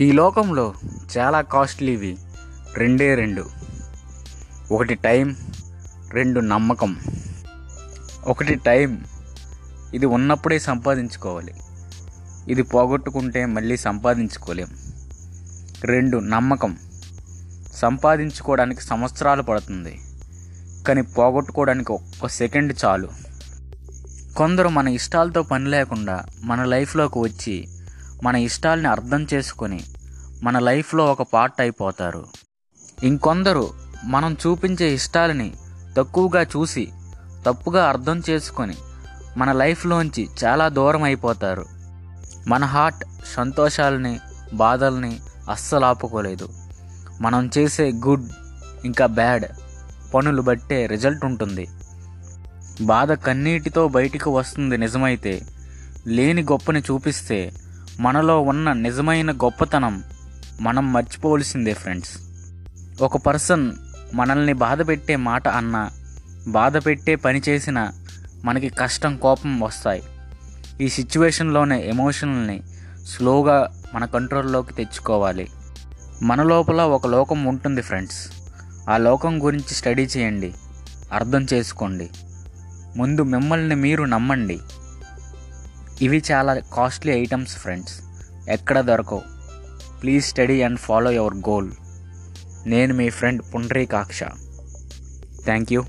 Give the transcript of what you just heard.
ఈ లోకంలో చాలా కాస్ట్లీవి. రెండే రెండు. ఒకటి టైం రెండు నమ్మకం. ఒకటి టైం ఇది ఉన్నప్పుడే సంపాదించుకోవాలి. ఇది పోగొట్టుకుంటే మళ్ళీ సంపాదించుకోలేం. రెండు నమ్మకం. సంపాదించుకోవడానికి సంవత్సరాలు పడుతుంది. కానీ పోగొట్టుకోవడానికి ఒక్క సెకండ్ చాలు. కొందరు మన ఇష్టాలతో పని లేకుండా మన లైఫ్లోకి వచ్చి మన ఇష్టాల్ని అర్థం చేసుకొని మన లైఫ్లో ఒక పార్ట్ అయిపోతారు. ఇంకొందరు మనం చూపించే ఇష్టాలని తక్కువగా చూసి తప్పుగా అర్థం చేసుకొని మన లైఫ్లోంచి చాలా దూరం అయిపోతారు. మన హార్ట్ సంతోషాలని బాధల్ని అస్సలు ఆపుకోలేదు. మనం చేసే గుడ్ ఇంకా బ్యాడ్ పనులు బట్టే రిజల్ట్ ఉంటుంది. బాధ కన్నీటితో బయటికి వస్తుంది నిజమైతే లేని గొప్పని చూపిస్తే మనలో ఉన్న నిజమైన గొప్పతనం మనం మర్చిపోవలసిందే ఫ్రెండ్స్ ఒక పర్సన్ మనల్ని బాధ పెట్టే మాట అన్నా బాధ పెట్టే పని చేసినా మనకి కష్టం కోపం వస్తాయి. ఈ సిచ్యువేషన్లోనే ఎమోషనల్ని స్లోగా మన కంట్రోల్లోకి తెచ్చుకోవాలి. మన లోపల ఒక లోకం ఉంటుంది ఫ్రెండ్స్ ఆ లోకం గురించి స్టడీ చేయండి అర్థం చేసుకోండి. ముందు మిమ్మల్ని మీరు నమ్మండి. ఇవి చాలా కాస్ట్లీ ఐటమ్స్ ఫ్రెండ్స్ ఎక్కడ దొరకవు. Please study and follow your goal నేను మీ ఫ్రెండ్ పుండ్రీకాక్ష. Thank you